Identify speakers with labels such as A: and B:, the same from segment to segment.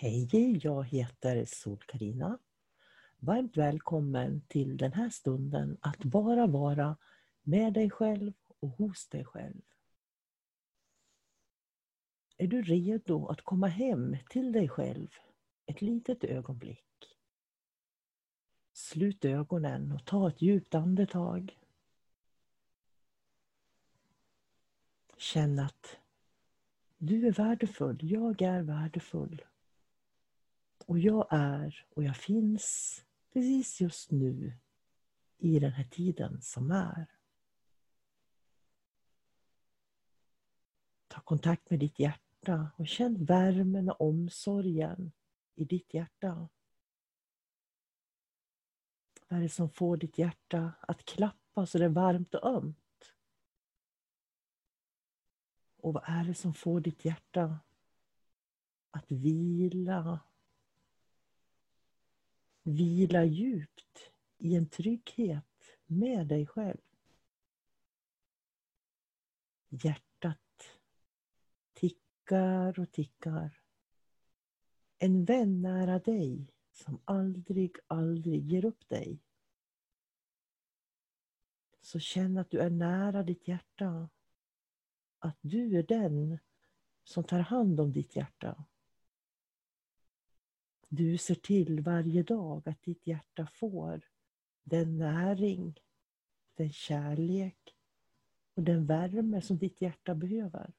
A: Hej, jag heter sol karina Varmt välkommen till den här stunden att bara vara med dig själv och hos dig själv. Är du redo att komma hem till dig själv ett litet ögonblick? Slut ögonen och ta ett djupt andetag. Känn att du är värdefull, jag är värdefull. Och jag är och jag finns precis just nu i den här tiden som är. Ta kontakt med ditt hjärta och känn värmen och omsorgen i ditt hjärta. Vad är det som får ditt hjärta att klappa så det är varmt och ömt? Och vad är det som får ditt hjärta att vila Vila djupt i en trygghet med dig själv. Hjärtat tickar och tickar. En vän nära dig som aldrig, aldrig ger upp dig. Så känn att du är nära ditt hjärta. Att du är den som tar hand om ditt hjärta. Du ser till varje dag att ditt hjärta får den näring, den kärlek och den värme som ditt hjärta behöver.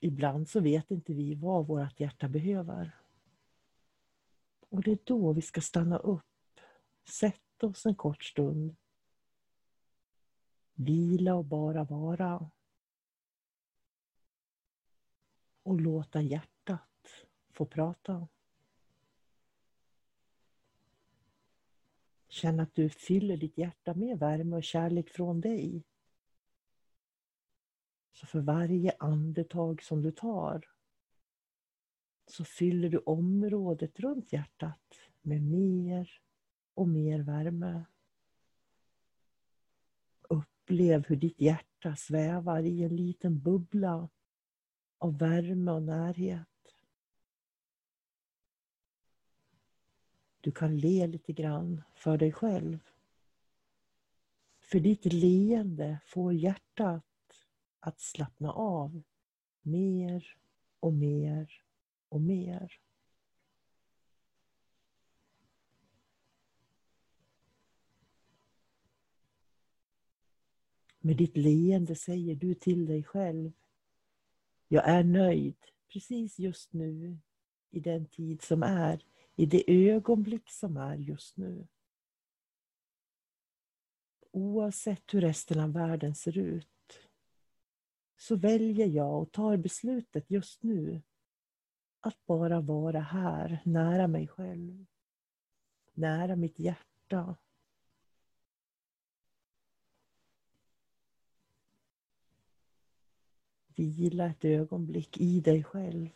A: Ibland så vet inte vi vad vårt hjärta behöver. Och det är då vi ska stanna upp, sätta oss en kort stund, vila och bara vara. Och låta hjärtat få prata. Känn att du fyller ditt hjärta med värme och kärlek från dig. Så för varje andetag som du tar så fyller du området runt hjärtat med mer och mer värme. Upplev hur ditt hjärta svävar i en liten bubbla av värme och närhet. Du kan le lite grann för dig själv. För ditt leende får hjärtat att slappna av mer och mer och mer. Med ditt leende säger du till dig själv Jag är nöjd precis just nu i den tid som är i det ögonblick som är just nu. Oavsett hur resten av världen ser ut så väljer jag och tar beslutet just nu att bara vara här, nära mig själv. Nära mitt hjärta. vila ett ögonblick i dig själv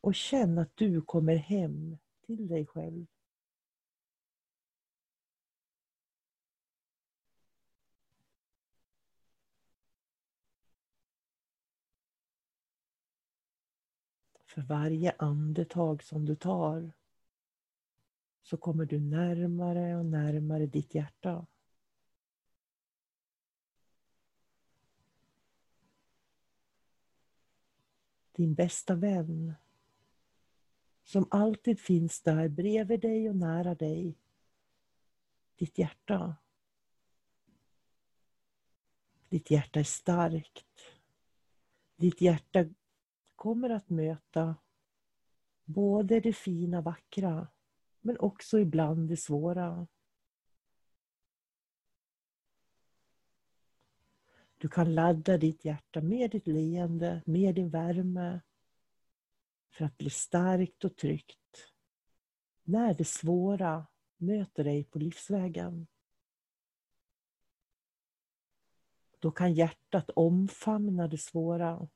A: och känn att du kommer hem till dig själv. För varje andetag som du tar så kommer du närmare och närmare ditt hjärta. Din bästa vän som alltid finns där bredvid dig och nära dig. Ditt hjärta. Ditt hjärta är starkt. Ditt hjärta kommer att möta både det fina, vackra men också ibland det svåra. Du kan ladda ditt hjärta med ditt leende, med din värme för att bli starkt och tryggt när det svåra möter dig på livsvägen. Då kan hjärtat omfamna det svåra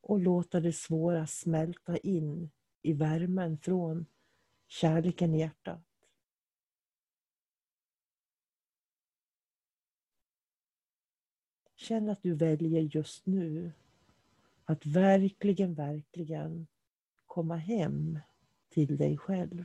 A: och låta det svåra smälta in i värmen från kärleken i hjärtat. Känn att du väljer just nu att verkligen, verkligen komma hem till dig själv.